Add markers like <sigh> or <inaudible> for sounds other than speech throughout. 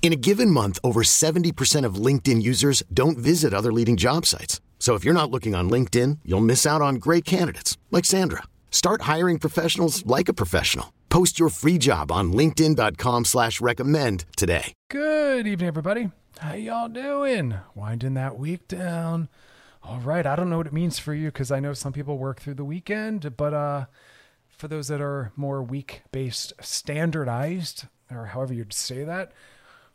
In a given month, over 70% of LinkedIn users don't visit other leading job sites. So if you're not looking on LinkedIn, you'll miss out on great candidates like Sandra. Start hiring professionals like a professional. Post your free job on LinkedIn.com slash recommend today. Good evening, everybody. How y'all doing? Winding that week down. All right. I don't know what it means for you because I know some people work through the weekend, but uh, for those that are more week based, standardized, or however you'd say that,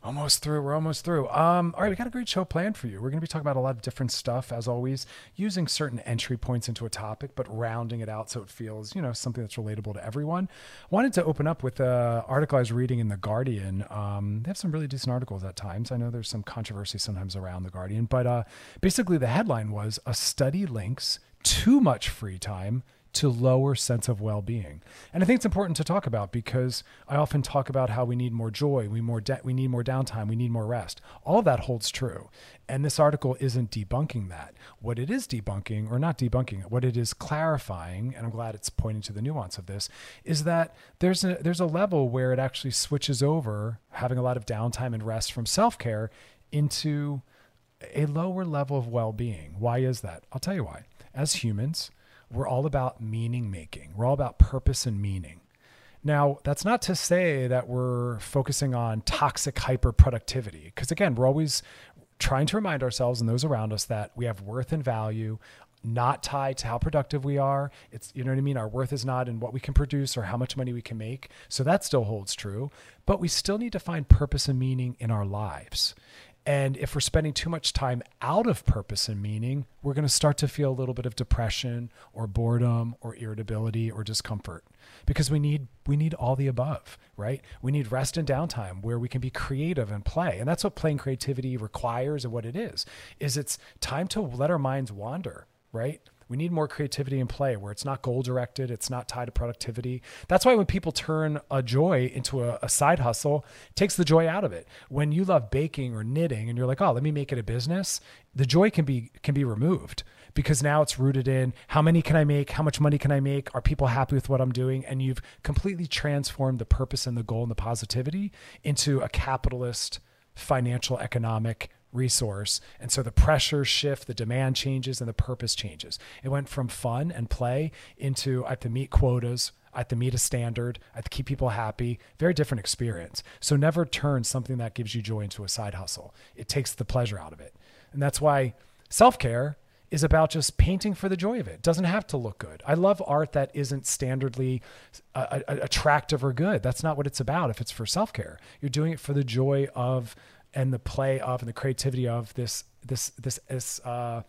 Almost through. We're almost through. Um, all right, we got a great show planned for you. We're going to be talking about a lot of different stuff, as always, using certain entry points into a topic, but rounding it out so it feels, you know, something that's relatable to everyone. Wanted to open up with an article I was reading in The Guardian. Um, they have some really decent articles at times. I know there's some controversy sometimes around The Guardian, but uh, basically the headline was A study links too much free time to lower sense of well-being. And I think it's important to talk about because I often talk about how we need more joy, we more de- we need more downtime, we need more rest. All that holds true. And this article isn't debunking that. What it is debunking or not debunking, what it is clarifying, and I'm glad it's pointing to the nuance of this, is that there's a there's a level where it actually switches over having a lot of downtime and rest from self-care into a lower level of well-being. Why is that? I'll tell you why. As humans, we're all about meaning making. We're all about purpose and meaning. Now, that's not to say that we're focusing on toxic hyper productivity, because again, we're always trying to remind ourselves and those around us that we have worth and value not tied to how productive we are. It's, you know what I mean? Our worth is not in what we can produce or how much money we can make. So that still holds true. But we still need to find purpose and meaning in our lives. And if we're spending too much time out of purpose and meaning, we're going to start to feel a little bit of depression or boredom or irritability or discomfort because we need we need all the above, right? We need rest and downtime where we can be creative and play. And that's what playing creativity requires and what it is. Is it's time to let our minds wander, right? We need more creativity and play where it's not goal directed, it's not tied to productivity. That's why when people turn a joy into a, a, side hustle, it takes the joy out of it. When you love baking or knitting and you're like, "Oh, let me make it a business," the joy can be can be removed because now it's rooted in how many can I make, how much money can I make, are people happy with what I'm doing, and you've completely transformed the purpose and the goal and the positivity into a capitalist financial economic resource. And so the pressures shift, the demand changes, and the purpose changes. It went from fun and play into I have to meet quotas, I have to meet a standard, I have to keep people happy. Very different experience. So never turn something that gives you joy into a side hustle. It takes the pleasure out of it. And that's why self care is about just painting for the joy of it. it. doesn't have to look good. I love art that isn't standardly uh, attractive or good. That's not what it's about if it's for self care. You're doing it for the joy of and the play of and the creativity of this this this this uh,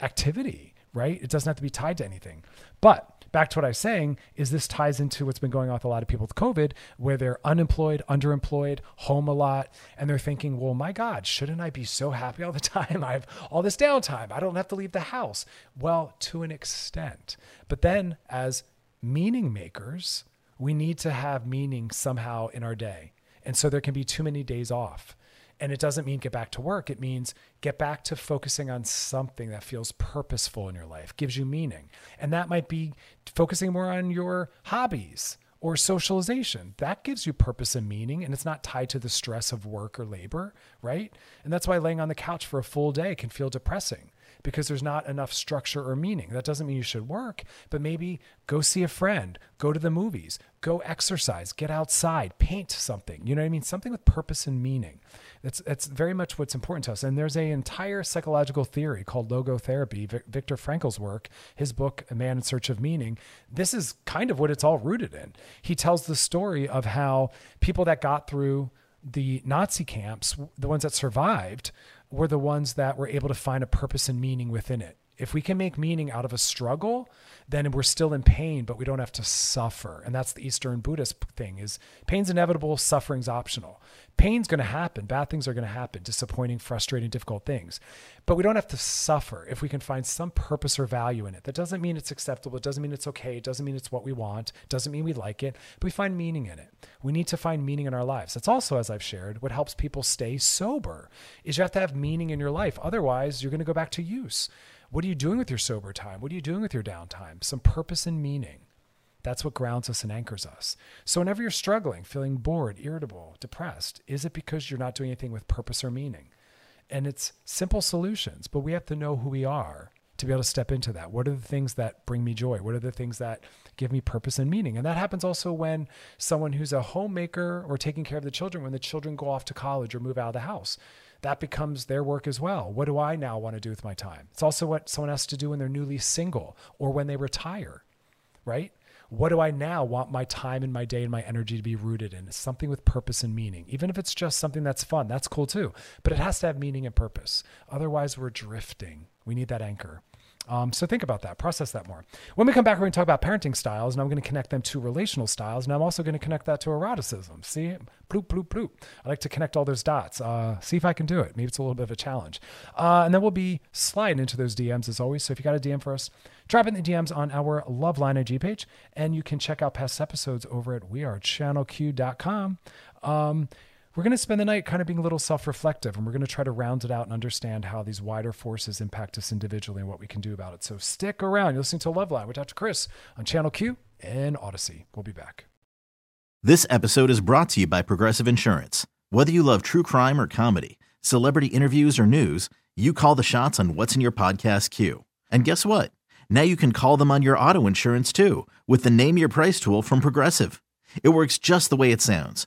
activity right? It doesn't have to be tied to anything. But back to what i was saying is this ties into what's been going on with a lot of people with covid where they're unemployed underemployed home a lot and they're thinking well my god shouldn't i be so happy all the <laughs> time? I have all this downtime. I don't have to leave the house. Well to an extent. But then as meaning makers we need to have meaning somehow in our day. And so there can be too many days off and it doesn't mean get back to work. It means get back to focusing on something that feels purposeful in your life, gives you meaning. And that might be focusing more on your hobbies or socialization. That gives you purpose and meaning, and it's not tied to the stress of work or labor, right? And that's why laying on the couch for a full day can feel depressing because there's not enough structure or meaning. That doesn't mean you should work, but maybe go see a friend, go to the movies, go exercise, get outside, paint something. You know what I mean? Something with purpose and meaning. That's that's very much what's important to us. And there's an entire psychological theory called logotherapy. V- Viktor Frankl's work, his book A Man in Search of Meaning. This is kind of what it's all rooted in. He tells the story of how people that got through the Nazi camps, the ones that survived, were the ones that were able to find a purpose and meaning within it. If we can make meaning out of a struggle, then we're still in pain, but we don't have to suffer. And that's the Eastern Buddhist thing is pain's inevitable, suffering's optional. Pain's going to happen, bad things are going to happen, disappointing, frustrating, difficult things. But we don't have to suffer if we can find some purpose or value in it. That doesn't mean it's acceptable, it doesn't mean it's okay, it doesn't mean it's what we want, it doesn't mean we like it, but we find meaning in it. We need to find meaning in our lives. That's also as I've shared, what helps people stay sober. Is you have to have meaning in your life. Otherwise, you're going to go back to use. What are you doing with your sober time? What are you doing with your downtime? Some purpose and meaning. That's what grounds us and anchors us. So, whenever you're struggling, feeling bored, irritable, depressed, is it because you're not doing anything with purpose or meaning? And it's simple solutions, but we have to know who we are to be able to step into that. What are the things that bring me joy? What are the things that give me purpose and meaning? And that happens also when someone who's a homemaker or taking care of the children, when the children go off to college or move out of the house that becomes their work as well. What do I now want to do with my time? It's also what someone has to do when they're newly single or when they retire, right? What do I now want my time and my day and my energy to be rooted in? It's something with purpose and meaning. Even if it's just something that's fun, that's cool too. But it has to have meaning and purpose. Otherwise, we're drifting. We need that anchor. Um, so think about that, process that more. When we come back, we're going to talk about parenting styles, and I'm going to connect them to relational styles, and I'm also going to connect that to eroticism. See, bloop, bloop, bloop. I like to connect all those dots. Uh, see if I can do it. Maybe it's a little bit of a challenge. Uh, and then we'll be sliding into those DMs as always. So if you got a DM for us, drop in the DMs on our Loveline IG page, and you can check out past episodes over at wearechannelq.com. Um, we're going to spend the night kind of being a little self reflective and we're going to try to round it out and understand how these wider forces impact us individually and what we can do about it. So stick around. You're listening to Loveline with Dr. Chris on Channel Q and Odyssey. We'll be back. This episode is brought to you by Progressive Insurance. Whether you love true crime or comedy, celebrity interviews or news, you call the shots on what's in your podcast queue. And guess what? Now you can call them on your auto insurance too with the Name Your Price tool from Progressive. It works just the way it sounds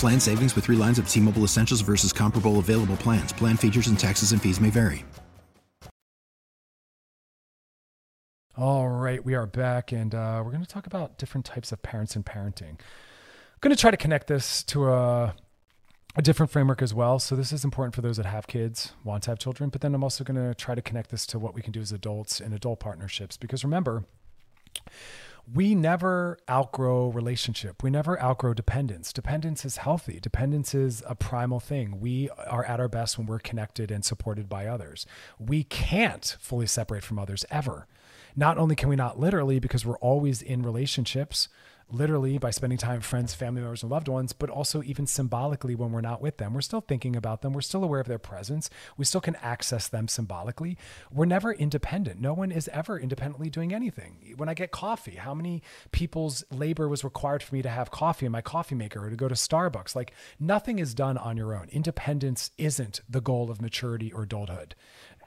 Plan savings with three lines of T Mobile Essentials versus comparable available plans. Plan features and taxes and fees may vary. All right, we are back, and uh, we're going to talk about different types of parents and parenting. I'm going to try to connect this to a, a different framework as well. So, this is important for those that have kids, want to have children, but then I'm also going to try to connect this to what we can do as adults in adult partnerships. Because remember, we never outgrow relationship. We never outgrow dependence. Dependence is healthy. Dependence is a primal thing. We are at our best when we're connected and supported by others. We can't fully separate from others ever. Not only can we not literally, because we're always in relationships, literally by spending time with friends, family members, and loved ones, but also even symbolically when we're not with them. We're still thinking about them. We're still aware of their presence. We still can access them symbolically. We're never independent. No one is ever independently doing anything. When I get coffee, how many people's labor was required for me to have coffee in my coffee maker or to go to Starbucks? Like nothing is done on your own. Independence isn't the goal of maturity or adulthood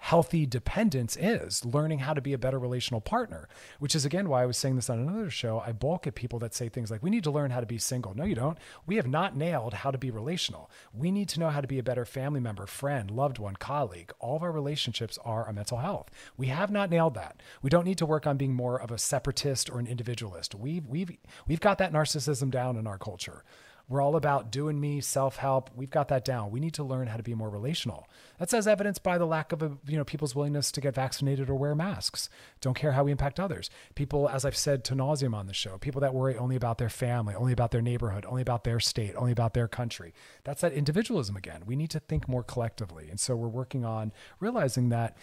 healthy dependence is learning how to be a better relational partner, which is again why I was saying this on another show. I balk at people that say things like, we need to learn how to be single. No, you don't. We have not nailed how to be relational. We need to know how to be a better family member, friend, loved one, colleague. All of our relationships are our mental health. We have not nailed that. We don't need to work on being more of a separatist or an individualist. We've, we've, we've got that narcissism down in our culture. We're all about doing me, self help. We've got that down. We need to learn how to be more relational. That's as evidenced by the lack of a, you know people's willingness to get vaccinated or wear masks. Don't care how we impact others. People, as I've said to nauseum on the show, people that worry only about their family, only about their neighborhood, only about their state, only about their country. That's that individualism again. We need to think more collectively, and so we're working on realizing that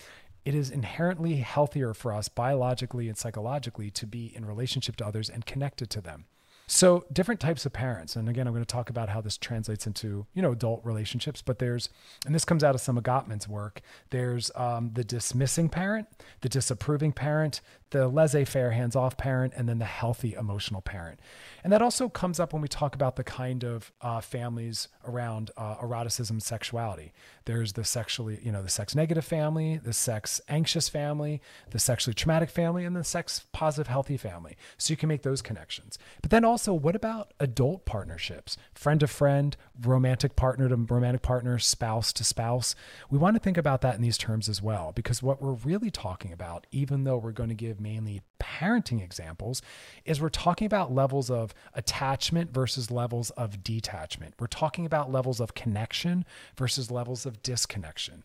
it is inherently healthier for us biologically and psychologically to be in relationship to others and connected to them. So different types of parents, and again, I'm going to talk about how this translates into you know adult relationships. But there's, and this comes out of some of Gottman's work. There's um, the dismissing parent, the disapproving parent, the laissez-faire, hands-off parent, and then the healthy emotional parent. And that also comes up when we talk about the kind of uh, families around uh, eroticism sexuality. There's the sexually, you know, the sex negative family, the sex anxious family, the sexually traumatic family, and the sex positive healthy family. So you can make those connections. But then also, what about adult partnerships? Friend to friend, romantic partner to romantic partner, spouse to spouse. We want to think about that in these terms as well, because what we're really talking about, even though we're going to give mainly parenting examples, is we're talking about levels of attachment versus levels of detachment. We're talking about levels of connection versus levels of disconnection.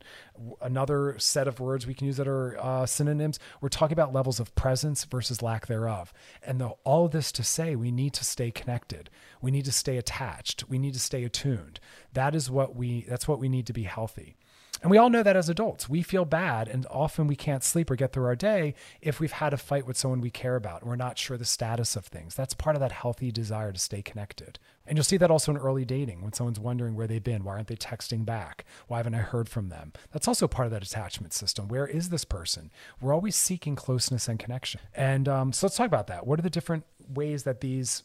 Another set of words we can use that are uh, synonyms, we're talking about levels of presence versus lack thereof. And the, all of this to say we need to stay connected. We need to stay attached. We need to stay attuned. That is what we that's what we need to be healthy. And we all know that as adults, we feel bad and often we can't sleep or get through our day if we've had a fight with someone we care about we're not sure the status of things. That's part of that healthy desire to stay connected. And you'll see that also in early dating when someone's wondering where they've been. Why aren't they texting back? Why haven't I heard from them? That's also part of that attachment system. Where is this person? We're always seeking closeness and connection. And um, so let's talk about that. What are the different ways that these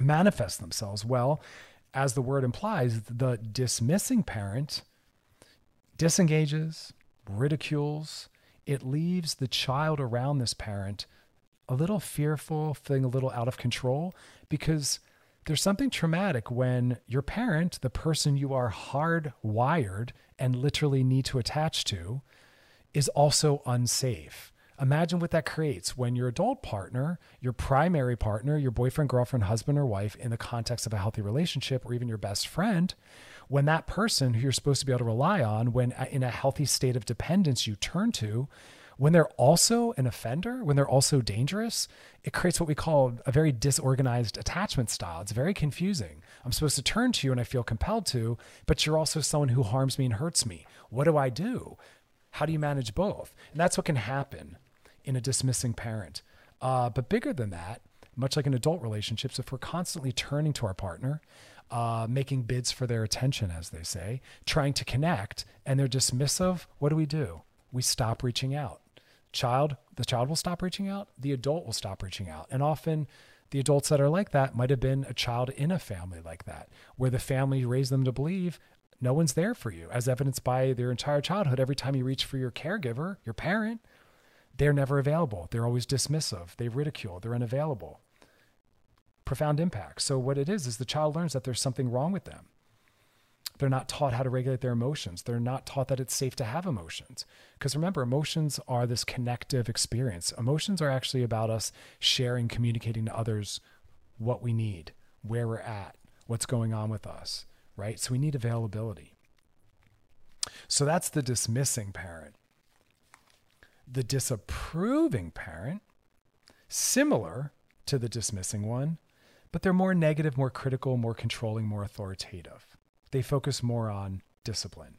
manifest themselves? Well, as the word implies, the dismissing parent disengages, ridicules. It leaves the child around this parent a little fearful, feeling a little out of control because there's something traumatic when your parent, the person you are hardwired and literally need to attach to, is also unsafe. Imagine what that creates when your adult partner, your primary partner, your boyfriend, girlfriend, husband, or wife, in the context of a healthy relationship, or even your best friend, when that person who you're supposed to be able to rely on, when uh, in a healthy state of dependence you turn to, when they're also an offender, when they're also dangerous, it creates what we call a very disorganized attachment style. It's very confusing. I'm supposed to turn to you and I feel compelled to, but you're also someone who harms me and hurts me. What do I do? How do you manage both? And that's what can happen in a dismissing parent. Uh, but bigger than that, much like in adult relationships, if we're constantly turning to our partner, uh, making bids for their attention, as they say, trying to connect, and they're dismissive, what do we do? We stop reaching out. Child, the child will stop reaching out, the adult will stop reaching out. And often, the adults that are like that might have been a child in a family like that, where the family raised them to believe no one's there for you, as evidenced by their entire childhood. Every time you reach for your caregiver, your parent, they're never available. They're always dismissive. They ridicule. They're unavailable profound impact. So what it is is the child learns that there's something wrong with them. They're not taught how to regulate their emotions. They're not taught that it's safe to have emotions. Because remember, emotions are this connective experience. Emotions are actually about us sharing, communicating to others what we need, where we're at, what's going on with us, right? So we need availability. So that's the dismissing parent. The disapproving parent, similar to the dismissing one, but they're more negative, more critical, more controlling, more authoritative. They focus more on discipline.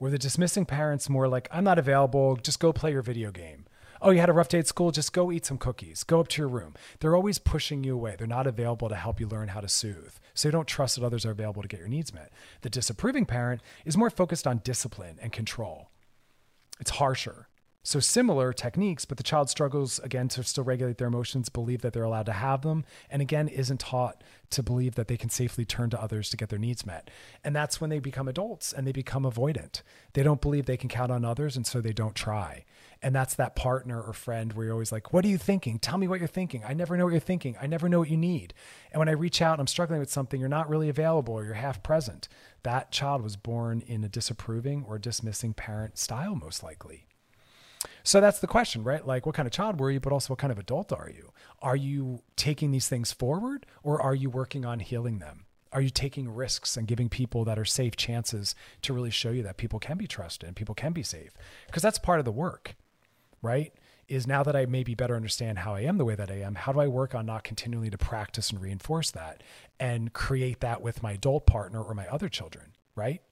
Where the dismissing parents more like, I'm not available, just go play your video game. Oh, you had a rough day at school, just go eat some cookies, go up to your room. They're always pushing you away. They're not available to help you learn how to soothe. So you don't trust that others are available to get your needs met. The disapproving parent is more focused on discipline and control. It's harsher. So similar techniques, but the child struggles again to still regulate their emotions, believe that they're allowed to have them, and again isn't taught to believe that they can safely turn to others to get their needs met. And that's when they become adults and they become avoidant. They don't believe they can count on others, and so they don't try. And that's that partner or friend where you're always like, What are you thinking? Tell me what you're thinking. I never know what you're thinking. I never know what you need. And when I reach out, and I'm struggling with something, you're not really available or you're half present. That child was born in a disapproving or dismissing parent style, most likely. So that's the question, right? Like, what kind of child were you, but also what kind of adult are you? Are you taking these things forward or are you working on healing them? Are you taking risks and giving people that are safe chances to really show you that people can be trusted and people can be safe? Because that's part of the work, right? Is now that I maybe better understand how I am the way that I am, how do I work on not continually to practice and reinforce that and create that with my adult partner or my other children, right?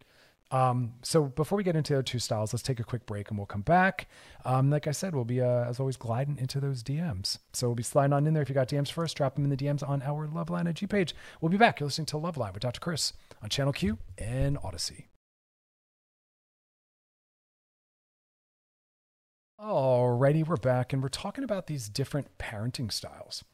Um, so before we get into the two styles, let's take a quick break and we'll come back. Um, like I said, we'll be, uh, as always, gliding into those DMs. So we'll be sliding on in there. If you got DMs first, drop them in the DMs on our Loveline IG page. We'll be back. You're listening to Loveline with Dr. Chris on Channel Q and Odyssey. Alrighty, we're back and we're talking about these different parenting styles.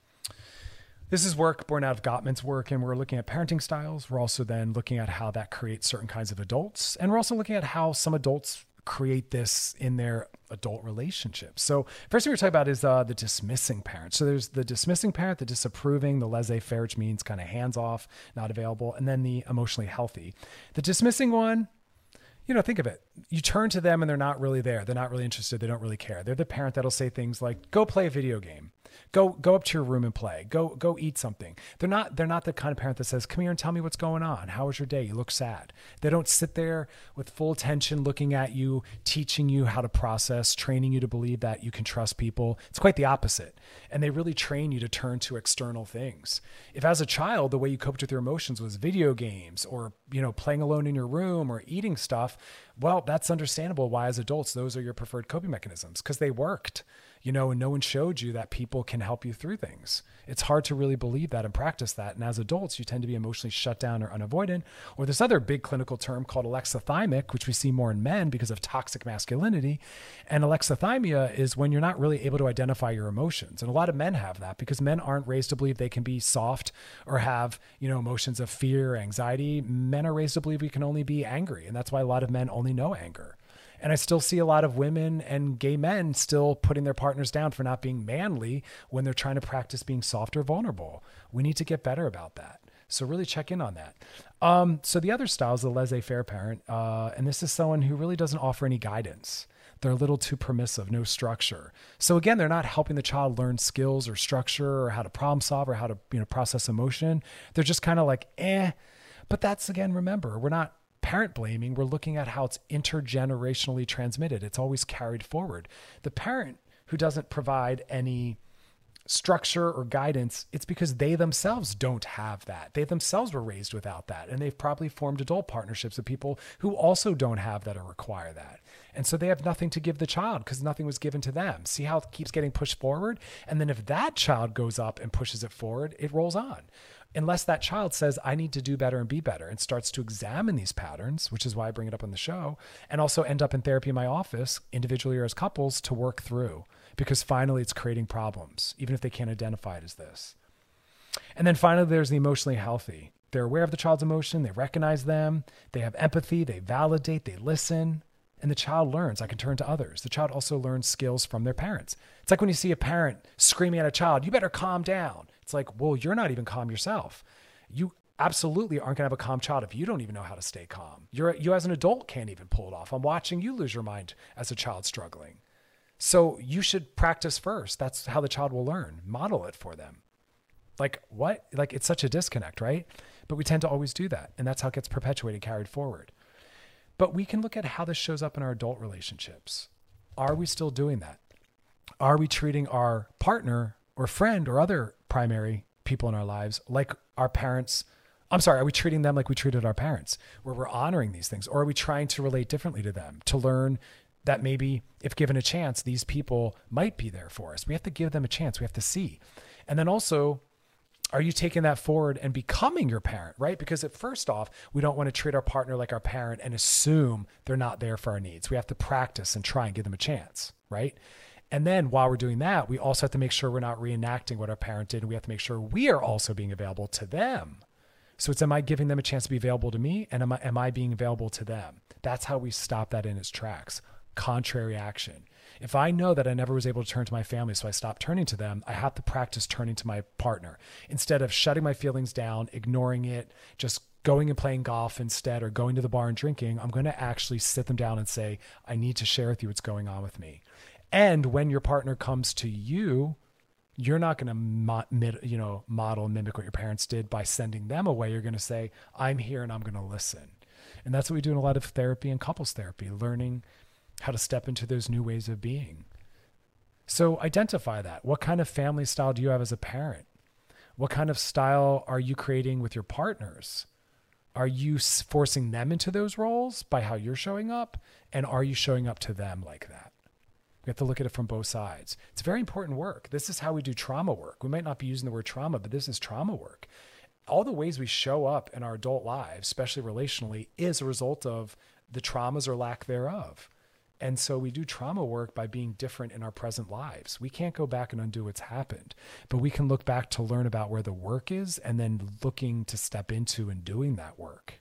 This is work born out of Gottman's work, and we're looking at parenting styles. We're also then looking at how that creates certain kinds of adults. And we're also looking at how some adults create this in their adult relationships. So, first thing we're talking about is uh, the dismissing parent. So, there's the dismissing parent, the disapproving, the laissez faire, which means kind of hands off, not available, and then the emotionally healthy. The dismissing one, you know, think of it. You turn to them and they're not really there. They're not really interested. They don't really care. They're the parent that'll say things like, go play a video game. Go go up to your room and play. Go go eat something. They're not they're not the kind of parent that says, "Come here and tell me what's going on. How was your day? You look sad." They don't sit there with full attention looking at you, teaching you how to process, training you to believe that you can trust people. It's quite the opposite. And they really train you to turn to external things. If as a child the way you coped with your emotions was video games or, you know, playing alone in your room or eating stuff, well, that's understandable why as adults those are your preferred coping mechanisms because they worked you know, and no one showed you that people can help you through things. It's hard to really believe that and practice that. And as adults, you tend to be emotionally shut down or unavoidant. Or this other big clinical term called alexithymic, which we see more in men because of toxic masculinity. And alexithymia is when you're not really able to identify your emotions. And a lot of men have that because men aren't raised to believe they can be soft or have, you know, emotions of fear, anxiety. Men are raised to believe we can only be angry. And that's why a lot of men only know anger. And I still see a lot of women and gay men still putting their partners down for not being manly when they're trying to practice being soft or vulnerable. We need to get better about that. So really check in on that. Um, so the other style is the laissez-faire parent, uh, and this is someone who really doesn't offer any guidance. They're a little too permissive, no structure. So again, they're not helping the child learn skills or structure or how to problem solve or how to you know process emotion. They're just kind of like eh. But that's again, remember, we're not parent blaming, we're looking at how it's intergenerationally transmitted. It's always carried forward. The parent who doesn't provide any structure or guidance, it's because they themselves don't have that. They themselves were raised without that. And they've probably formed adult partnerships with people who also don't have that or require that. And so they have nothing to give the child because nothing was given to them. See how it keeps getting pushed forward? And then if that child goes up and pushes it forward, it rolls on unless that child says, I need to do better and be better, and starts to examine these patterns, which is why I bring it up on the show, and also end up in therapy in my office, individually or as couples, to work through, because finally it's creating problems, even if they can't identify it as this. And then finally, there's the emotionally healthy. They're aware of the child's emotion, they recognize them, they have empathy, they validate, they listen, and the child learns. I can turn to others. The child also learns skills from their parents. It's like when you see a parent screaming at a child, you better calm down. It's like, well, you're not even calm yourself. You absolutely aren't going to have a calm child if you don't even know how to stay calm. You're, you as an adult can't even pull it off. I'm watching you lose your mind as a child struggling. So you should practice first. That's how the child will learn. Model it for them. Like what? Like it's such a disconnect, right? But we tend to always do that. And that's how it gets perpetuated, carried forward. But we can look at how this shows up in our adult relationships. Are we still doing that? Are we treating our partner or friend or other primary people in our lives, like our parents. I'm sorry, are we treating them like we treated our parents, where we're honoring these things? Or are we trying to relate differently to them, to learn that maybe if given a chance, these people might be there for us? We have to give them a chance. We have to see. And then also, are you taking that forward and becoming your parent, right? Because at first off, we don't want to treat our partner like our parent and assume they're not there for our needs. We have to practice and try and give them a chance, right? And then while we're doing that, we also have to make sure we're not reenacting what our parent did. And we have to make sure we are also being available to them. So it's am I giving them a chance to be available to me? And am I, am I being available to them? That's how we stop that in its tracks. Contrary action. If I know that I never was able to turn to my family, so I stopped turning to them, I have to practice turning to my partner instead of shutting my feelings down, ignoring it, just going and playing golf instead, or going to the bar and drinking. I'm going to actually sit them down and say, I need to share with you what's going on with me. And when your partner comes to you, you're not going to you know model mimic what your parents did by sending them away. You're going to say, "I'm here and I'm going to listen." And that's what we do in a lot of therapy and couples therapy, learning how to step into those new ways of being. So identify that. What kind of family style do you have as a parent? What kind of style are you creating with your partners? Are you forcing them into those roles by how you're showing up? And are you showing up to them like that? We have to look at it from both sides. It's very important work. This is how we do trauma work. We might not be using the word trauma, but this is trauma work. All the ways we show up in our adult lives, especially relationally, is a result of the traumas or lack thereof. And so we do trauma work by being different in our present lives. We can't go back and undo what's happened, but we can look back to learn about where the work is and then looking to step into and doing that work.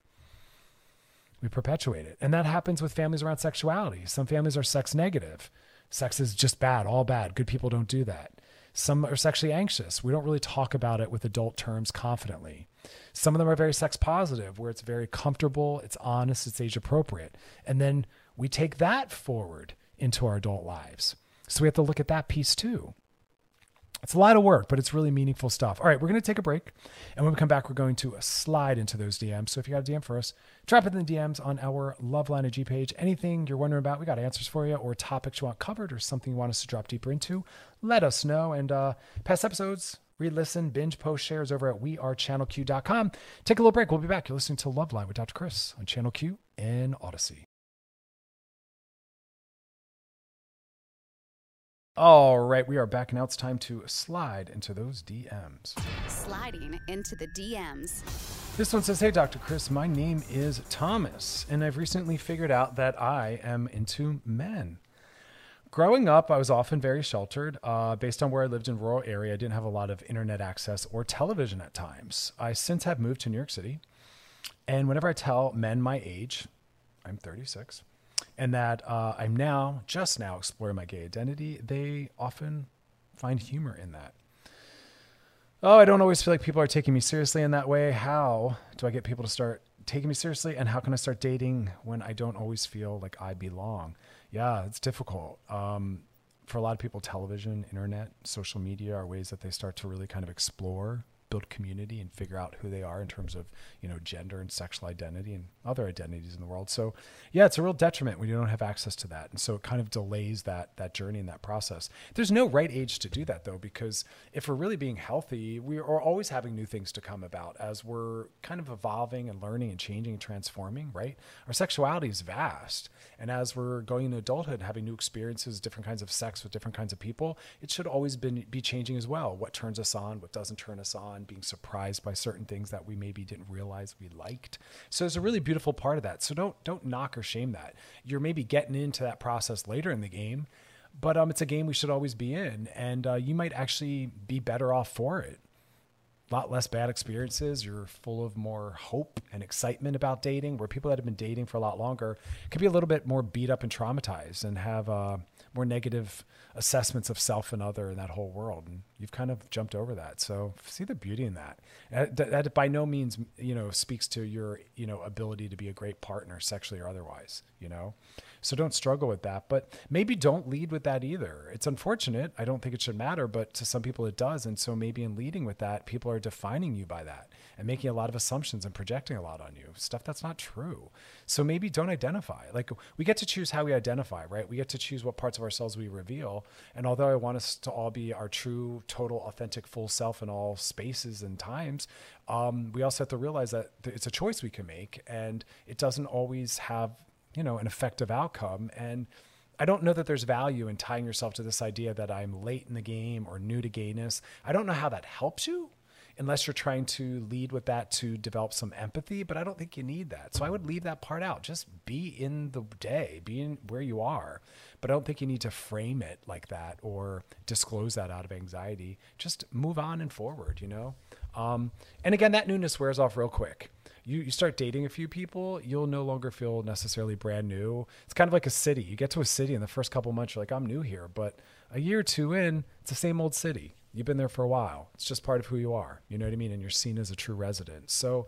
We perpetuate it. And that happens with families around sexuality. Some families are sex negative. Sex is just bad, all bad. Good people don't do that. Some are sexually anxious. We don't really talk about it with adult terms confidently. Some of them are very sex positive, where it's very comfortable, it's honest, it's age appropriate. And then we take that forward into our adult lives. So we have to look at that piece too. It's a lot of work, but it's really meaningful stuff. All right, we're going to take a break. And when we come back, we're going to slide into those DMs. So if you got a DM for us, drop it in the DMs on our Loveline IG page. Anything you're wondering about, we got answers for you, or topics you want covered, or something you want us to drop deeper into, let us know. And uh, past episodes, re listen, binge, post shares over at wearechannelq.com. Take a little break. We'll be back. You're listening to Loveline with Dr. Chris on Channel Q and Odyssey. All right, we are back now. It's time to slide into those DMs. Sliding into the DMs. This one says, Hey, Dr. Chris, my name is Thomas, and I've recently figured out that I am into men. Growing up, I was often very sheltered. Uh, based on where I lived in rural area, I didn't have a lot of internet access or television at times. I since have moved to New York City, and whenever I tell men my age, I'm 36, and that uh, I'm now, just now, exploring my gay identity, they often find humor in that. Oh, I don't always feel like people are taking me seriously in that way. How do I get people to start taking me seriously? And how can I start dating when I don't always feel like I belong? Yeah, it's difficult. Um, for a lot of people, television, internet, social media are ways that they start to really kind of explore build community and figure out who they are in terms of you know gender and sexual identity and other identities in the world. So yeah it's a real detriment when you don't have access to that. And so it kind of delays that that journey and that process. There's no right age to do that though because if we're really being healthy we are always having new things to come about as we're kind of evolving and learning and changing and transforming right? Our sexuality is vast. And as we're going into adulthood having new experiences different kinds of sex with different kinds of people it should always been, be changing as well. What turns us on what doesn't turn us on being surprised by certain things that we maybe didn't realize we liked. So it's a really beautiful part of that. So don't don't knock or shame that. You're maybe getting into that process later in the game, but um, it's a game we should always be in, and uh, you might actually be better off for it. A lot less bad experiences. You're full of more hope and excitement about dating. Where people that have been dating for a lot longer could be a little bit more beat up and traumatized, and have uh, more negative assessments of self and other in that whole world. And you've kind of jumped over that. So see the beauty in that. That, that by no means, you know, speaks to your, you know, ability to be a great partner, sexually or otherwise, you know? So don't struggle with that, but maybe don't lead with that either. It's unfortunate. I don't think it should matter, but to some people it does. And so maybe in leading with that, people are defining you by that and making a lot of assumptions and projecting a lot on you, stuff that's not true. So maybe don't identify. Like we get to choose how we identify, right? We get to choose what parts of ourselves we reveal. And although I want us to all be our true, total, authentic, full self in all spaces and times, um, we also have to realize that it's a choice we can make and it doesn't always have you know, an effective outcome. And I don't know that there's value in tying yourself to this idea that I'm late in the game or new to gayness. I don't know how that helps you. Unless you're trying to lead with that to develop some empathy. But I don't think you need that. So I would leave that part out. Just be in the day, be in where you are. But I don't think you need to frame it like that or disclose that out of anxiety. Just move on and forward, you know? Um, and again, that newness wears off real quick you, you start dating a few people, you'll no longer feel necessarily brand new. It's kind of like a city. You get to a city in the first couple months, you're like, I'm new here. But a year or two in, it's the same old city. You've been there for a while. It's just part of who you are. You know what I mean? And you're seen as a true resident. So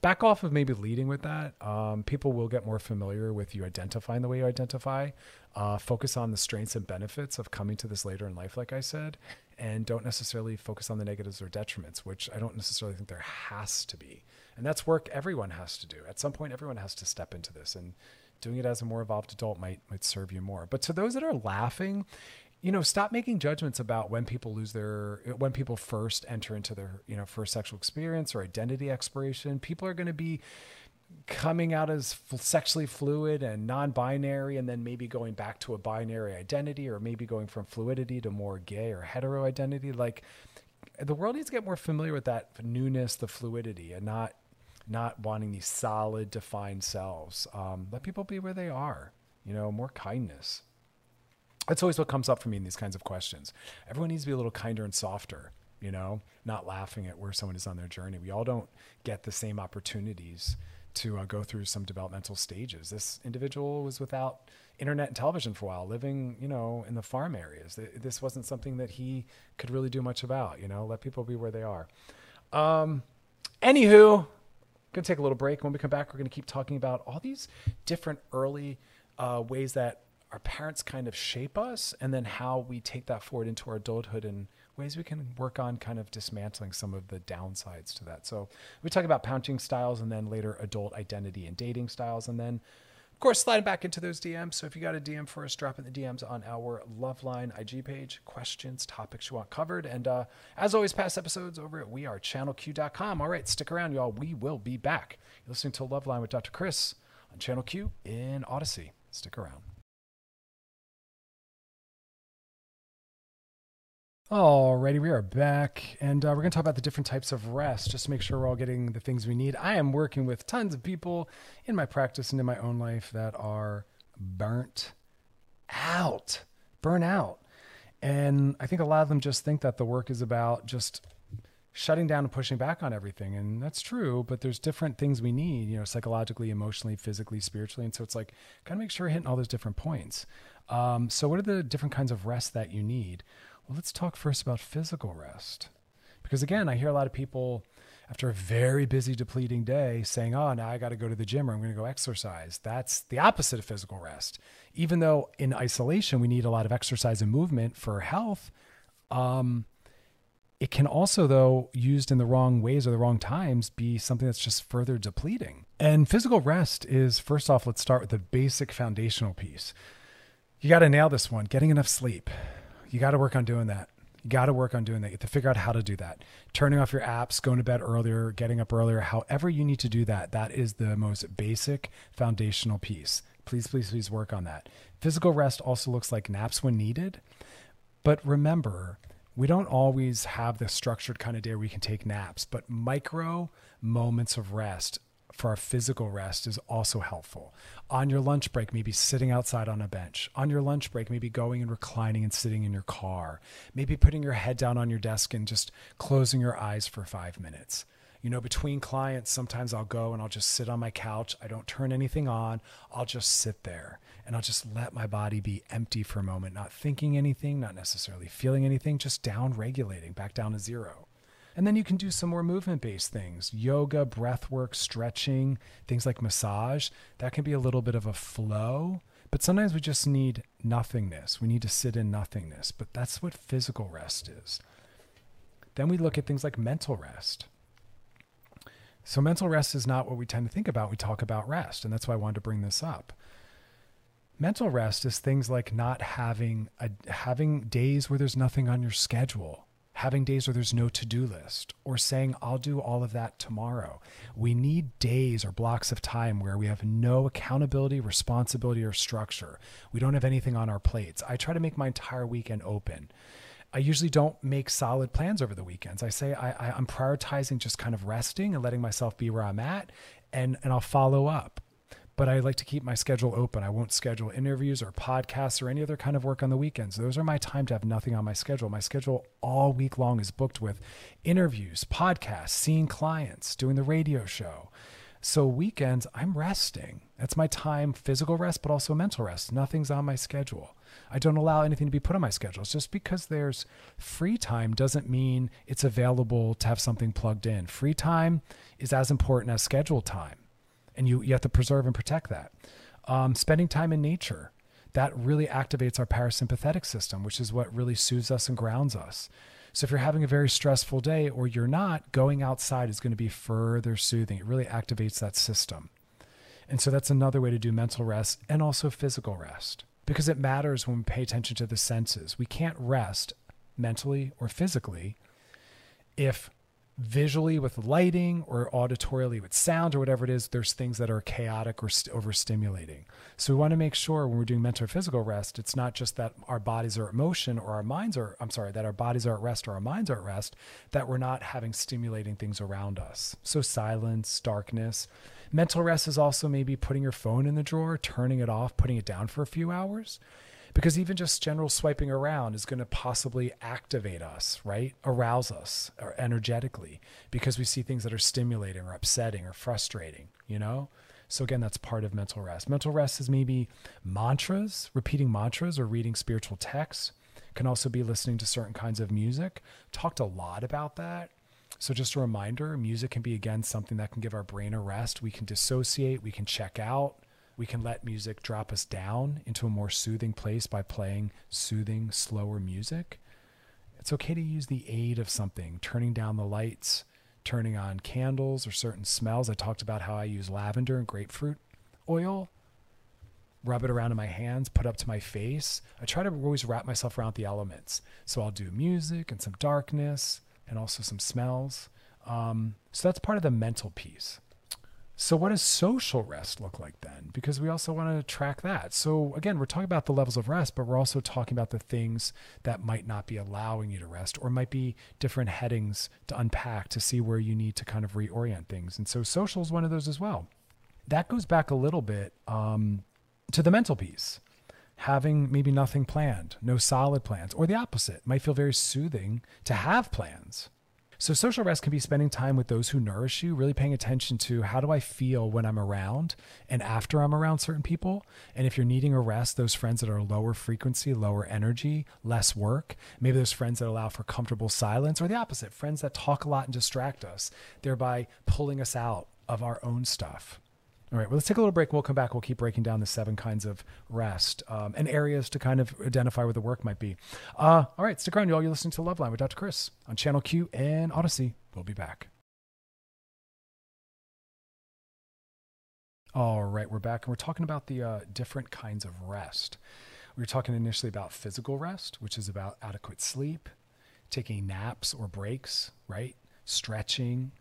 back off of maybe leading with that. Um, people will get more familiar with you identifying the way you identify. Uh, focus on the strengths and benefits of coming to this later in life, like I said, and don't necessarily focus on the negatives or detriments, which I don't necessarily think there has to be. And that's work everyone has to do. At some point, everyone has to step into this, and doing it as a more evolved adult might might serve you more. But to those that are laughing, you know, stop making judgments about when people lose their when people first enter into their you know first sexual experience or identity exploration. People are going to be coming out as sexually fluid and non-binary and then maybe going back to a binary identity or maybe going from fluidity to more gay or hetero identity like the world needs to get more familiar with that newness the fluidity and not not wanting these solid, defined selves. Um, let people be where they are. You know, more kindness. That's always what comes up for me in these kinds of questions. Everyone needs to be a little kinder and softer. You know, not laughing at where someone is on their journey. We all don't get the same opportunities to uh, go through some developmental stages. This individual was without internet and television for a while, living, you know, in the farm areas. This wasn't something that he could really do much about. You know, let people be where they are. Um, anywho, to take a little break. When we come back, we're to keep talking about all these different early uh, ways that our parents kind of shape us, and then how we take that forward into our adulthood and ways we can work on kind of dismantling some of the downsides to that. So we talk about parenting styles, and then later adult identity and dating styles, and then of course, sliding back into those DMs. So if you got a DM for us, drop in the DMs on our Loveline IG page. Questions, topics you want covered. And uh, as always, past episodes over at wearechannelq.com. All right, stick around, y'all. We will be back. You're listening to Loveline with Dr. Chris on Channel Q in Odyssey. Stick around. Alrighty, we are back, and uh, we're going to talk about the different types of rest, just to make sure we're all getting the things we need. I am working with tons of people in my practice and in my own life that are burnt out, burn out, and I think a lot of them just think that the work is about just shutting down and pushing back on everything, and that's true. But there's different things we need, you know, psychologically, emotionally, physically, spiritually, and so it's like gotta make sure we're hitting all those different points. Um, so, what are the different kinds of rest that you need? Well, let's talk first about physical rest. Because again, I hear a lot of people after a very busy, depleting day saying, Oh, now I got to go to the gym or I'm going to go exercise. That's the opposite of physical rest. Even though in isolation, we need a lot of exercise and movement for health, um, it can also, though, used in the wrong ways or the wrong times, be something that's just further depleting. And physical rest is, first off, let's start with the basic foundational piece. You got to nail this one getting enough sleep. You got to work on doing that. You got to work on doing that. You have to figure out how to do that. Turning off your apps, going to bed earlier, getting up earlier, however you need to do that, that is the most basic foundational piece. Please, please, please work on that. Physical rest also looks like naps when needed. But remember, we don't always have the structured kind of day where we can take naps, but micro moments of rest for our physical rest is also helpful. On your lunch break, maybe sitting outside on a bench. On your lunch break, maybe going and reclining and sitting in your car. Maybe putting your head down on your desk and just closing your eyes for five minutes. You know, between clients, sometimes I'll go and I'll just sit on my couch. I don't turn anything on. I'll just sit there and I'll just let my body be empty for a moment, not thinking anything, not necessarily feeling anything, just down regulating, back down to zero. And then you can do some more movement based things yoga, breath work, stretching, things like massage. That can be a little bit of a flow. But sometimes we just need nothingness. We need to sit in nothingness. But that's what physical rest is. Then we look at things like mental rest. So, mental rest is not what we tend to think about. We talk about rest. And that's why I wanted to bring this up. Mental rest is things like not having a, having days where there's nothing on your schedule having days where there's no to do list, or saying, I'll do all of that tomorrow. We need days or blocks of time where we have no accountability, responsibility, or structure. We don't have anything on our plates. I try to make my entire weekend open. I usually don't make solid plans over the weekends. I say I, I, I'm prioritizing just kind of resting and letting myself be where I'm at, and and I'll follow up but I like to keep my schedule open. I won't schedule interviews or podcasts or any other kind of work on the weekends. Those are my time to have nothing on my schedule. My schedule all week long is booked with interviews, podcasts, seeing clients, doing the radio show. So weekends, I'm resting. That's my time, physical rest, but also mental rest. Nothing's on my schedule. I don't allow anything to be put on my schedule. Just because there's free time doesn't mean it's available to have something plugged in. Free time is as important as scheduled time and you, you have to preserve and protect that. Um, spending time in nature, that really activates our parasympathetic system, which is what really soothes us and grounds us. So if you're having a very stressful day or you're not, going outside is going to be further soothing. It really activates that system. And so that's another way to do mental rest and also physical rest because it matters when we pay attention to the senses. We can't rest mentally or physically if visually with lighting or auditorily with sound or whatever it is, there's things that are chaotic or st- overstimulating. So we want to make sure when we're doing mental or physical rest, it's not just that our bodies are at motion or our minds are, I'm sorry, that our bodies are at rest or our minds are at rest, that we're not having stimulating things around us. So silence, darkness. Mental rest is also maybe putting your phone in the drawer, turning it off, putting it down for a few hours because even just general swiping around is going to possibly activate us, right? Arouse us or energetically because we see things that are stimulating or upsetting or frustrating, you know? So again, that's part of mental rest. Mental rest is maybe mantras, repeating mantras or reading spiritual texts. Can also be listening to certain kinds of music. Talked a lot about that. So just a reminder, music can be again something that can give our brain a rest. We can dissociate, we can check out we can let music drop us down into a more soothing place by playing soothing, slower music. It's okay to use the aid of something, turning down the lights, turning on candles or certain smells. I talked about how I use lavender and grapefruit oil, rub it around in my hands, put up to my face. I try to always wrap myself around the elements. So I'll do music and some darkness and also some smells. Um, so that's part of the mental piece. So, what does social rest look like then? Because we also want to track that. So, again, we're talking about the levels of rest, but we're also talking about the things that might not be allowing you to rest or might be different headings to unpack to see where you need to kind of reorient things. And so, social is one of those as well. That goes back a little bit um, to the mental piece. Having maybe nothing planned, no solid plans, or the opposite might feel very soothing to have plans so, social rest can be spending time with those who nourish you, really paying attention to how do I feel when I'm around and after I'm around certain people. And if you're needing a rest, those friends that are lower frequency, lower energy, less work, maybe those friends that allow for comfortable silence, or the opposite, friends that talk a lot and distract us, thereby pulling us out of our own stuff. All right, well, let's take a little break. We'll come back. We'll keep breaking down the seven kinds of rest um, and areas to kind of identify where the work might be. Uh, all right, stick around, y'all. You're listening to Loveline with Dr. Chris on Channel Q and Audacy. We'll be back. All right, we're back and we're talking about the uh, different kinds of rest. We were talking initially about physical rest, which is about adequate sleep, taking naps or breaks, right? Stretching,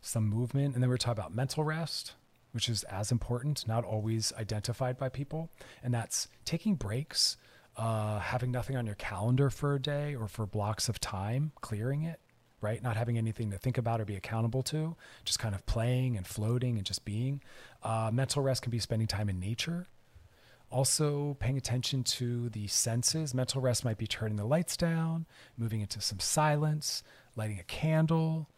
some movement. And then we're talking about mental rest, which is as important, not always identified by people. And that's taking breaks, uh, having nothing on your calendar for a day or for blocks of time, clearing it, right? Not having anything to think about or be accountable to, just kind of playing and floating and just being. Uh, mental rest can be spending time in nature. Also, paying attention to the senses. Mental rest might be turning the lights down, moving into some silence, lighting a candle,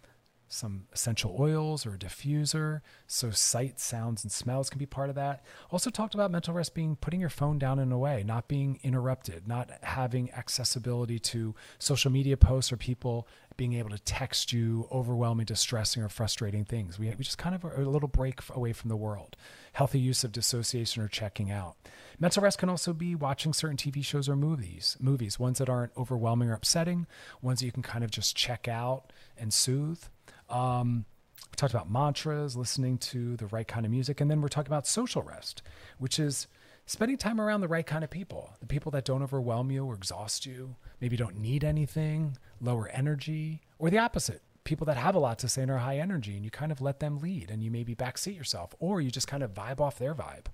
some essential oils or a diffuser. So sight, sounds, and smells can be part of that. Also talked about mental rest being putting your phone down in a way, not being interrupted, not having accessibility to social media posts or people being able to text you overwhelming, distressing, or frustrating things. We, we just kind of are a little break away from the world. Healthy use of dissociation or checking out. Mental rest can also be watching certain TV shows or movies, movies, ones that aren't overwhelming or upsetting, ones that you can kind of just check out and soothe. Um, we talked about mantras, listening to the right kind of music, and then we're talking about social rest, which is spending time around the right kind of people, the people that don't overwhelm you or exhaust you, maybe don't need anything, lower energy, or the opposite. People that have a lot to say and are high energy, and you kind of let them lead, and you maybe backseat yourself, or you just kind of vibe off their vibe.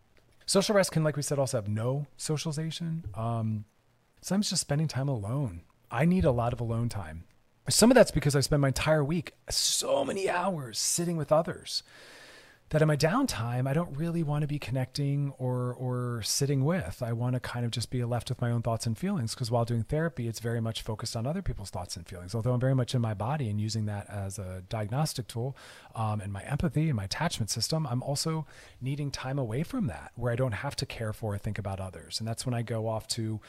Social rest can, like we said, also have no socialization. Um, sometimes just spending time alone I need a lot of alone time. Some of that's because I spend my entire week so many hours sitting with others that in my downtime I don't really want to be connecting or or sitting with. I want to kind of just be left with my own thoughts and feelings because while doing therapy, it's very much focused on other people's thoughts and feelings. Although I'm very much in my body and using that as a diagnostic tool um, and my empathy and my attachment system, I'm also needing time away from that where I don't have to care for or think about others. And that's when I go off to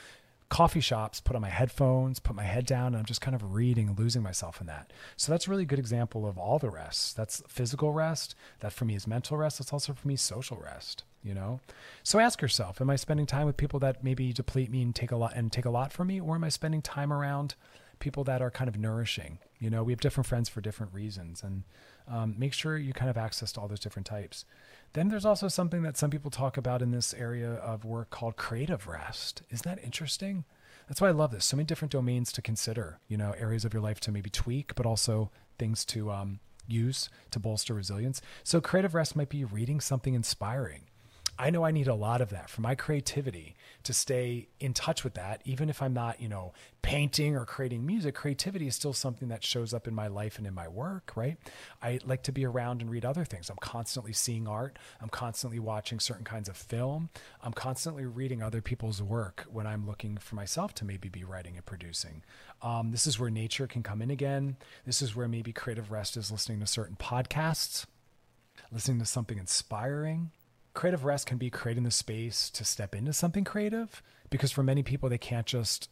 coffee shops, put on my headphones, put my head down, and I'm just kind of reading, losing myself in that. So that's a really good example of all the rest. That's physical rest. That for me is mental rest. That's also for me social rest. You know, so ask yourself: Am I spending time with people that maybe deplete me and take a lot and take a lot from me, or am I spending time around people that are kind of nourishing? You know, we have different friends for different reasons, and um, make sure you kind of access to all those different types. Then there's also something that some people talk about in this area of work called creative rest. Isn't that interesting? That's why I love this. So many different domains to consider, you know, areas of your life to maybe tweak, but also things to um, use to bolster resilience. So creative rest might be reading something inspiring. I know I need a lot of that for my creativity to stay in touch with that. Even if I'm not, you know, painting or creating music, creativity is still something that shows up in my life and in my work, right? I like to be around and read other things. I'm constantly seeing art. I'm constantly watching certain kinds of film. I'm constantly reading other people's work when I'm looking for myself to maybe be writing and producing. Um, this is where nature can come in again. This is where maybe creative rest is listening to certain podcasts, listening to something inspiring creative rest can be creating the space to step into something creative because for many people they can't just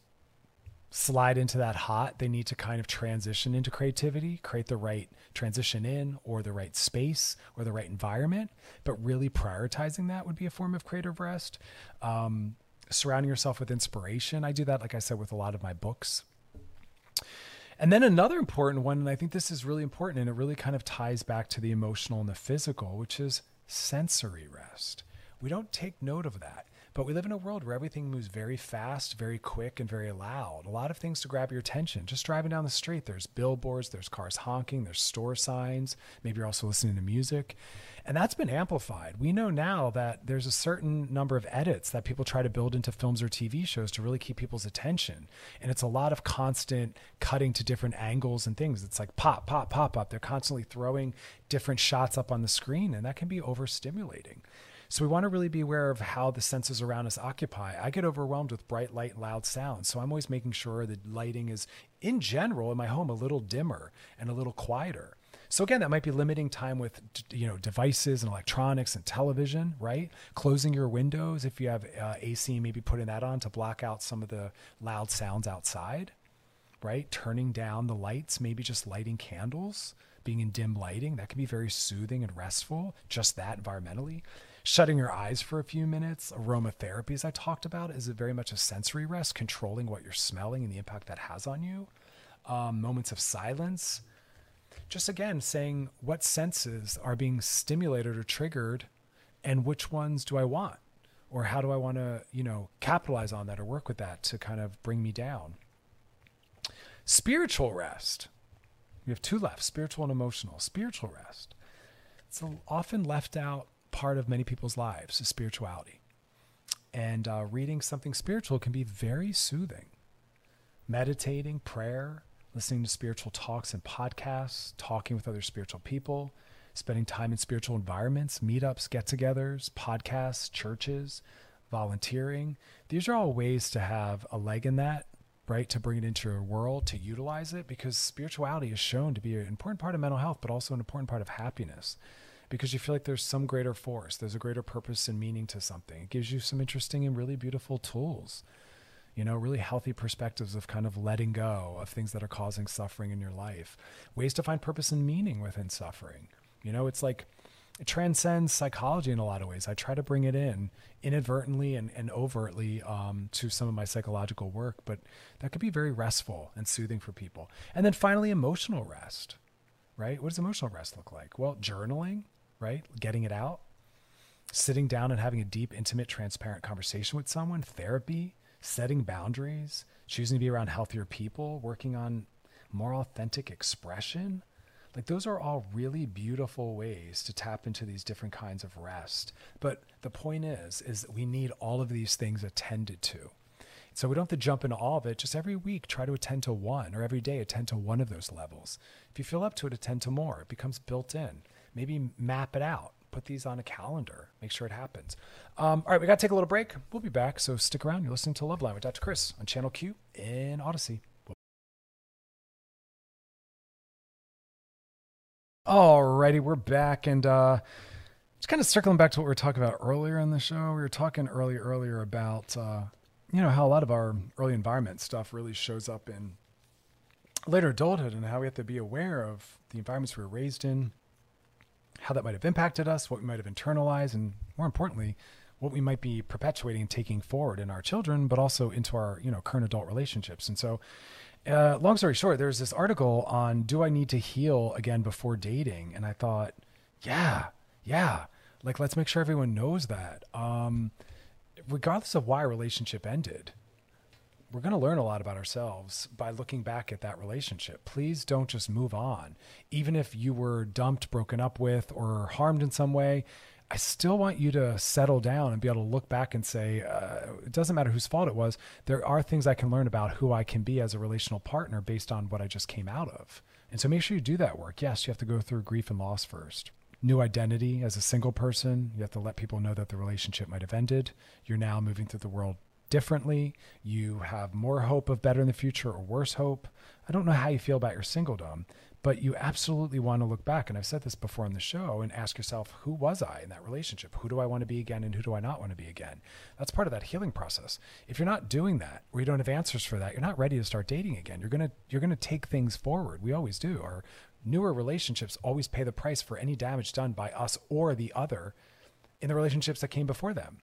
slide into that hot. They need to kind of transition into creativity create the right transition in or the right space or the right environment. But really prioritizing that would be a form of creative rest. Um, surrounding yourself with inspiration. I do that like i said with a lot of my books. And then another important one and i think this is really important and it really kind of ties back to the emotional and the physical which is sensory rest. We don't take note of that. But we live in a world where everything moves very fast, very quick, and very loud. A lot of things to grab your attention. Just driving down the street, there's billboards, there's cars honking, there's store signs. Maybe you're also listening to music. And that's been amplified. We know now that there's a certain number of edits that people try to build into films or TV shows to really keep people's attention. And it's a lot of constant cutting to different angles and things. It's like pop, pop, pop up. They're constantly throwing different shots up on the screen, and that can be overstimulating. So we want to really be aware of how the senses around us occupy. I get overwhelmed with bright light loud sounds. So I'm always making sure the lighting is, in general, in my home, a little dimmer and a little quieter. So again, that might be limiting time with you know devices and electronics and television, right? Closing your windows if you have uh, AC, maybe putting that on to block out some of the loud sounds outside, right? Turning down the lights, maybe just lighting candles, being in dim lighting, that can be very soothing and restful. Just that environmentally shutting your eyes for a few minutes. Aromatherapy, as I talked about, is very much a sensory rest, controlling what you're smelling and the impact that has on you. Um, moments of silence. Just again, saying what senses are being stimulated or triggered and which ones do I want? Or how do I want to, you know, capitalize on that or work with that to kind of bring me down? Spiritual rest. We have two left spiritual and emotional. Spiritual rest. It's often left out part of many people's lives is spirituality. And uh, reading something spiritual can be very soothing. Meditating, prayer, listening to spiritual talks and podcasts, talking with other spiritual people, spending time in spiritual environments, meetups, get togethers, podcasts, churches, volunteering. These are all ways to have a leg in that, right? To bring it into your world, to utilize it, because spirituality is shown to be an important part of mental health, but also an important part of happiness because you feel like there's some greater force, there's a greater purpose and meaning to something. It gives you some interesting and really beautiful tools, you know, really healthy perspectives of kind of letting go of things that are causing suffering in your life, ways to find purpose and meaning within suffering. You know, it's like, it transcends psychology in a lot of ways. I try to bring it in inadvertently and, and overtly um, to some of my psychological work, but that could be very restful and soothing for people. And then finally, emotional rest, right? What does emotional rest look like? Well, journaling, right? Getting it out, sitting down and having a deep, intimate, transparent conversation with someone, therapy, setting boundaries, choosing to be around healthier people, working on more authentic expression. Like those are all really beautiful ways to tap into these different kinds of rest. But the point is is that we need all of these things attended to. So we don't have to jump into all of it. Just every week, try to attend to one, or every day, attend to one of those levels. If you feel up to it, attend to more. It becomes built in. Maybe map it out. Put these on a calendar. Make sure it happens. Um, all right, we got to take a little break. We'll be back. So stick around. You're listening to Loveline with Dr. Chris on Channel Q in Audacy. Alrighty, we're back, and uh, just kind of circling back to what we were talking about earlier in the show. We were talking earlier earlier about uh, you know how a lot of our early environment stuff really shows up in later adulthood, and how we have to be aware of the environments we were raised in, how that might have impacted us, what we might have internalized, and more importantly, what we might be perpetuating and taking forward in our children, but also into our you know current adult relationships. And so, uh, long story short, there's this article on do I need to heal again before dating? And I thought, yeah, yeah, like let's make sure everyone knows that. Um, regardless of why a relationship ended, we're going to learn a lot about ourselves by looking back at that relationship. Please don't just move on. Even if you were dumped, broken up with, or harmed in some way, I still want you to settle down and be able to look back and say, uh, it doesn't matter whose fault it was. There are things I can learn about who I can be as a relational partner based on what I just came out of. And so make sure you do that work. Yes, you have to go through grief and loss first. New identity as a single person. You have to let people know that the relationship might have ended. You're now moving through the world differently. You have more hope of better in the future or worse hope. I don't know how you feel about your singledom, but you absolutely want to look back. And I've said this before on the show and ask yourself, who was I in that relationship? Who do I want to be again? And who do I not want to be again? That's part of that healing process. If you're not doing that, or you don't have answers for that, you're not ready to start dating again. You're going to, you're going to take things forward. We always do. Our newer relationships always pay the price for any damage done by us or the other in the relationships that came before them.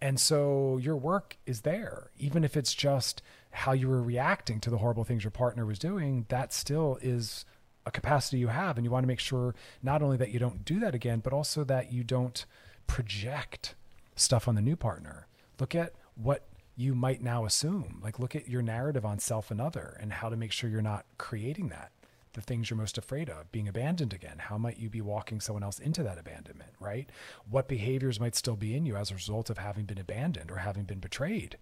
And so your work is there, even if it's just how you were reacting to the horrible things your partner was doing, that still is a capacity you have. And you want to make sure not only that you don't do that again but also that you don't project stuff on the new partner. Look at what you might now assume. Like look at your narrative on self and other and how to make sure you're not creating that the things you're most afraid of being abandoned again how might you be walking someone else into that abandonment right what behaviors might still be in you as a result of having been abandoned or having been betrayed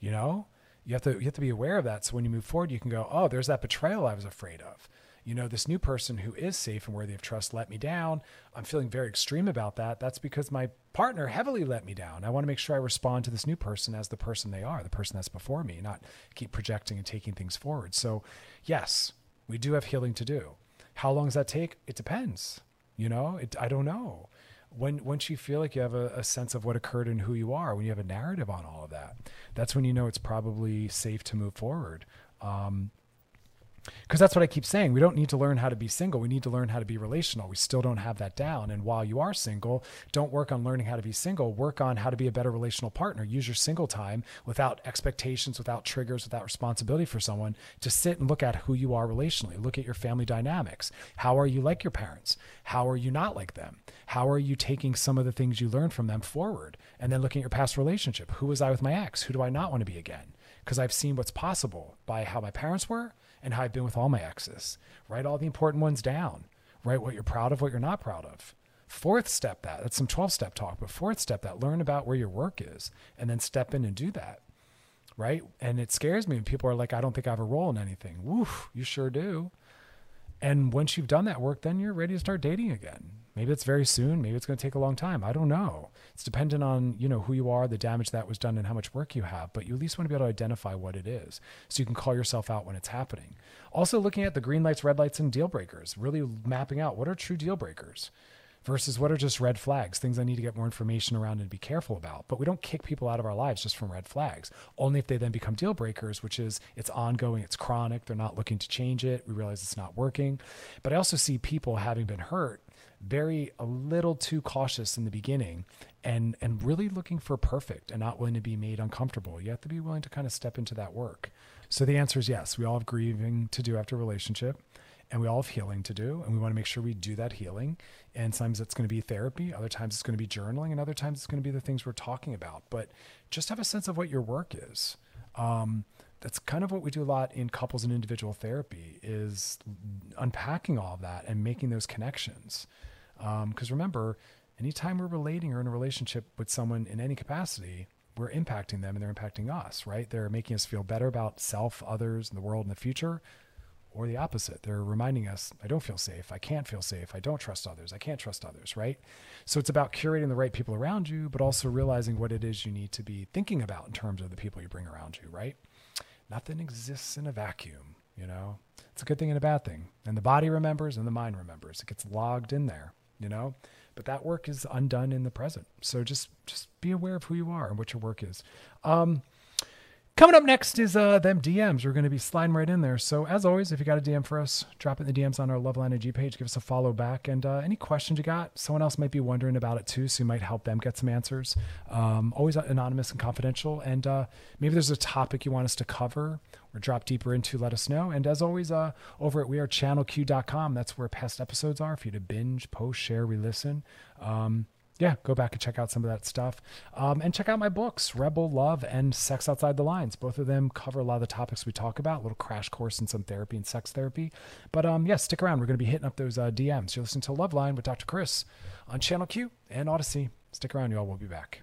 you know you have to you have to be aware of that so when you move forward you can go oh there's that betrayal i was afraid of you know, this new person who is safe and worthy of trust let me down. I'm feeling very extreme about that. That's because my partner heavily let me down. I want to make sure I respond to this new person as the person they are, the person that's before me, not keep projecting and taking things forward. So, yes, we do have healing to do. How long does that take? It depends. You know, it, I don't know. When once you feel like you have a, a sense of what occurred and who you are, when you have a narrative on all of that, that's when you know it's probably safe to move forward. Um, because that's what I keep saying. We don't need to learn how to be single. We need to learn how to be relational. We still don't have that down. And while you are single, don't work on learning how to be single. Work on how to be a better relational partner. Use your single time without expectations, without triggers, without responsibility for someone to sit and look at who you are relationally. Look at your family dynamics. How are you like your parents? How are you not like them? How are you taking some of the things you learned from them forward? And then looking at your past relationship. Who was I with my ex? Who do I not want to be again? Because I've seen what's possible by how my parents were and how I've been with all my exes. Write all the important ones down. Write what you're proud of, what you're not proud of. Fourth step that, that's some 12 step talk, but fourth step that, learn about where your work is and then step in and do that. Right. And it scares me when people are like, I don't think I have a role in anything. Woof, you sure do. And once you've done that work, then you're ready to start dating again. Maybe it's very soon. Maybe it's going to take a long time. I don't know. It's dependent on, you know, who you are, the damage that was done and how much work you have, but you at least want to be able to identify what it is so you can call yourself out when it's happening. Also looking at the green lights, red lights and deal breakers, really mapping out what are true deal breakers versus what are just red flags, things I need to get more information around and be careful about. But we don't kick people out of our lives just from red flags, only if they then become deal breakers, which is it's ongoing, it's chronic, they're not looking to change it. We realize it's not working. But I also see people having been hurt very a little too cautious in the beginning and and really looking for perfect and not willing to be made uncomfortable. You have to be willing to kind of step into that work. So the answer is yes. We all have grieving to do after a relationship and we all have healing to do and we want to make sure we do that healing and sometimes it's going to be therapy other times it's going to be journaling and other times it's going to be the things we're talking about but just have a sense of what your work is um, that's kind of what we do a lot in couples and individual therapy is unpacking all of that and making those connections because um, remember, anytime we're relating or in a relationship with someone in any capacity, we're impacting them and they're impacting us, right? They're making us feel better about self, others, and the world in the future, or the opposite. They're reminding us, I don't feel safe. I can't feel safe. I don't trust others. I can't trust others, right? So it's about curating the right people around you, but also realizing what it is you need to be thinking about in terms of the people you bring around you, right? Nothing exists in a vacuum, you know? It's a good thing and a bad thing. And the body remembers and the mind remembers. It gets logged in there, you know? But that work is undone in the present. So just just be aware of who you are and what your work is. Um, Coming up next is uh, them DMs. We're going to be sliding right in there. So as always, if you got a DM for us, drop it in the DMs on our Loveline IG page. Give us a follow back. And uh, any questions you got, someone else might be wondering about it too, so you might help them get some answers. Um, always anonymous and confidential. And uh, maybe there's a topic you want us to cover or drop deeper into, let us know. And as always, uh, over at wearechannelq.com, that's where past episodes are for you to binge, post, share, re-listen. Um, yeah, go back and check out some of that stuff. Um, and check out my books, Rebel Love and Sex Outside the Lines. Both of them cover a lot of the topics we talk about, little crash course in some therapy and sex therapy. But um, yeah, stick around. We're going to be hitting up those uh, DMs. You're listening to Loveline with Dr. Chris on Channel Q and Audacy. Stick around, y'all. We'll be back.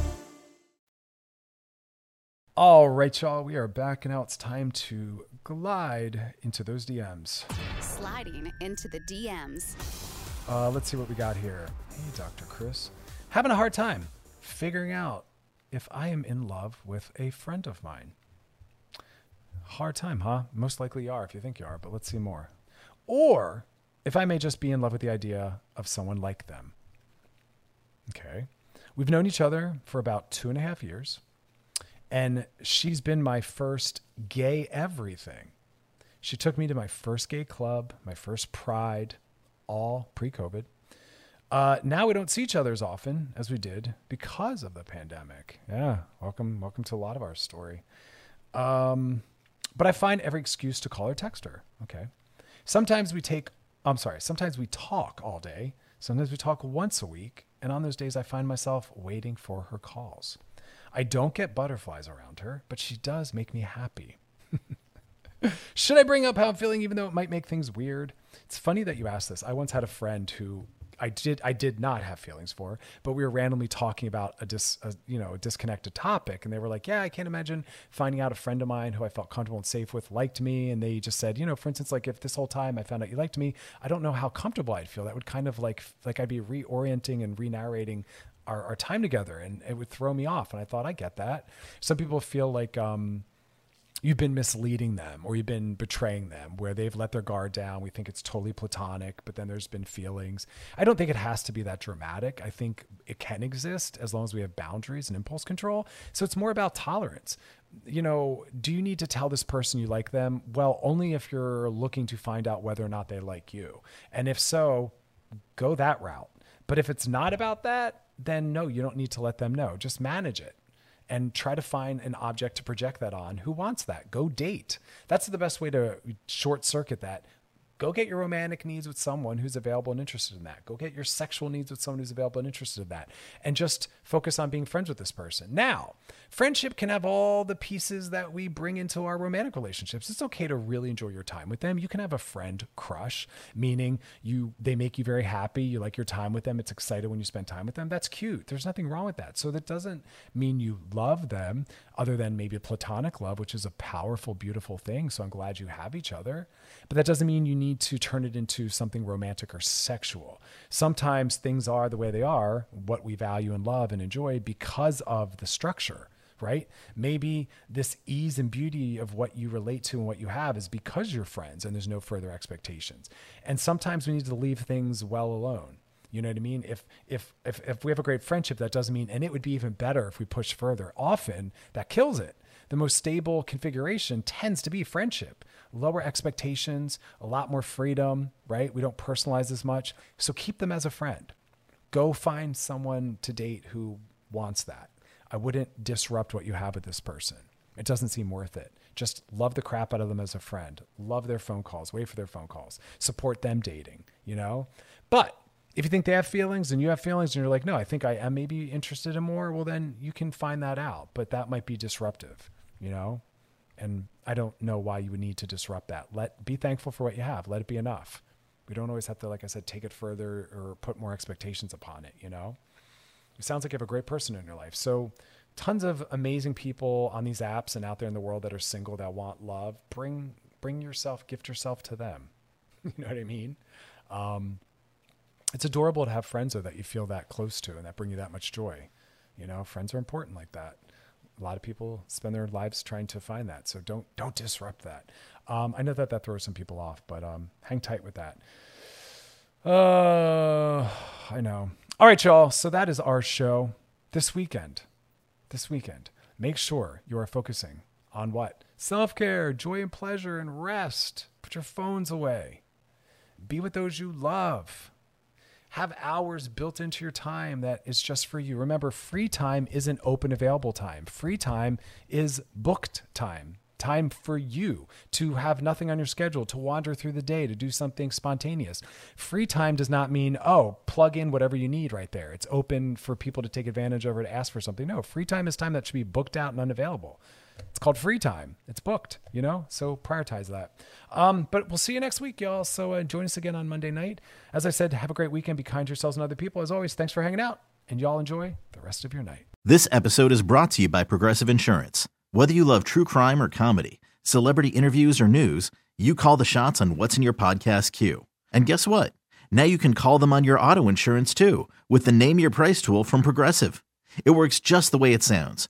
All right, y'all, we are back, and now it's time to glide into those DMs. Sliding into the DMs. Uh, let's see what we got here. Hey, Dr. Chris. Having a hard time figuring out if I am in love with a friend of mine. Hard time, huh? Most likely you are if you think you are, but let's see more. Or if I may just be in love with the idea of someone like them. Okay. We've known each other for about two and a half years. And she's been my first gay everything. She took me to my first gay club, my first pride, all pre COVID. Uh, now we don't see each other as often as we did because of the pandemic. Yeah, welcome, welcome to a lot of our story. Um, but I find every excuse to call or text her. Okay. Sometimes we take, I'm sorry, sometimes we talk all day. Sometimes we talk once a week. And on those days, I find myself waiting for her calls. I don't get butterflies around her, but she does make me happy. <laughs> Should I bring up how I'm feeling, even though it might make things weird? It's funny that you asked this. I once had a friend who I did I did not have feelings for, but we were randomly talking about a dis a, you know a disconnected topic, and they were like, "Yeah, I can't imagine finding out a friend of mine who I felt comfortable and safe with liked me," and they just said, you know, for instance, like if this whole time I found out you liked me, I don't know how comfortable I'd feel. That would kind of like like I'd be reorienting and re-narrating our, our time together and it would throw me off. And I thought, I get that. Some people feel like, um, you've been misleading them or you've been betraying them where they've let their guard down. We think it's totally platonic, but then there's been feelings. I don't think it has to be that dramatic. I think it can exist as long as we have boundaries and impulse control. So it's more about tolerance. You know, do you need to tell this person you like them? Well, only if you're looking to find out whether or not they like you. And if so, go that route. But if it's not about that, then no, you don't need to let them know. Just manage it and try to find an object to project that on. Who wants that? Go date. That's the best way to short circuit that. Go get your romantic needs with someone who's available and interested in that. Go get your sexual needs with someone who's available and interested in that. And just focus on being friends with this person. Now, friendship can have all the pieces that we bring into our romantic relationships. It's okay to really enjoy your time with them. You can have a friend crush, meaning you they make you very happy, you like your time with them, it's excited when you spend time with them. That's cute. There's nothing wrong with that. So that doesn't mean you love them other than maybe platonic love, which is a powerful beautiful thing. So I'm glad you have each other. But that doesn't mean you need to turn it into something romantic or sexual. Sometimes things are the way they are, what we value and love and enjoy because of the structure right? Maybe this ease and beauty of what you relate to and what you have is because you're friends and there's no further expectations. And sometimes we need to leave things well alone. You know what I mean? If if if if we have a great friendship, that doesn't mean, and it would be even better if we push further. Often that kills it. The most stable configuration tends to be friendship. Lower expectations, a lot more freedom, right? We don't personalize as much. So keep them as a friend. Go find someone to date who wants that. I wouldn't disrupt what you have with this person. It doesn't seem worth it. Just love the crap out of them as a friend. Love their phone calls. Wait for their phone calls. Support them dating, you know? But if you think they have feelings and you have feelings and you're like, no, I think I am maybe interested in more, well, then you can find that out. But that might be disruptive, you know? And I don't know why you would need to disrupt that. Let be thankful for what you have. Let it be enough. We don't always have to, like I said, take it further or put more expectations upon it, you know? It sounds like you have a great person in your life. So, tons of amazing people on these apps and out there in the world that are single that want love. Bring bring yourself, gift yourself to them. <laughs> you know what I mean? Um, it's adorable to have friends though that you feel that close to and that bring you that much joy. You know, friends are important like that. A lot of people spend their lives trying to find that, so don't don't disrupt that. Um, I know that that throws some people off, but um, hang tight with that. Uh, I know. All right, y'all. So that is our show this weekend. This weekend. Make sure you are focusing on what? Self care, joy and pleasure, and rest. Put your phones away. Be with those you love. Have hours built into your time that is just for you. Remember, free time isn't open available time. Free time is booked time time for you to have nothing on your schedule, to wander through the day, to do something spontaneous. Free time does not mean, oh, plug in whatever you need right there. It's open for people to take advantage of or to ask for something. No, free time is time that should be booked out and unavailable. It's called free time. It's booked, you know? So prioritize that. Um, but we'll see you next week, y'all. So uh, join us again on Monday night. As I said, have a great weekend. Be kind to yourselves and other people. As always, thanks for hanging out, and y'all enjoy the rest of your night. This episode is brought to you by Progressive Insurance. Whether you love true crime or comedy, celebrity interviews or news, you call the shots on what's in your podcast queue. And guess what? Now you can call them on your auto insurance too with the Name Your Price tool from Progressive. It works just the way it sounds.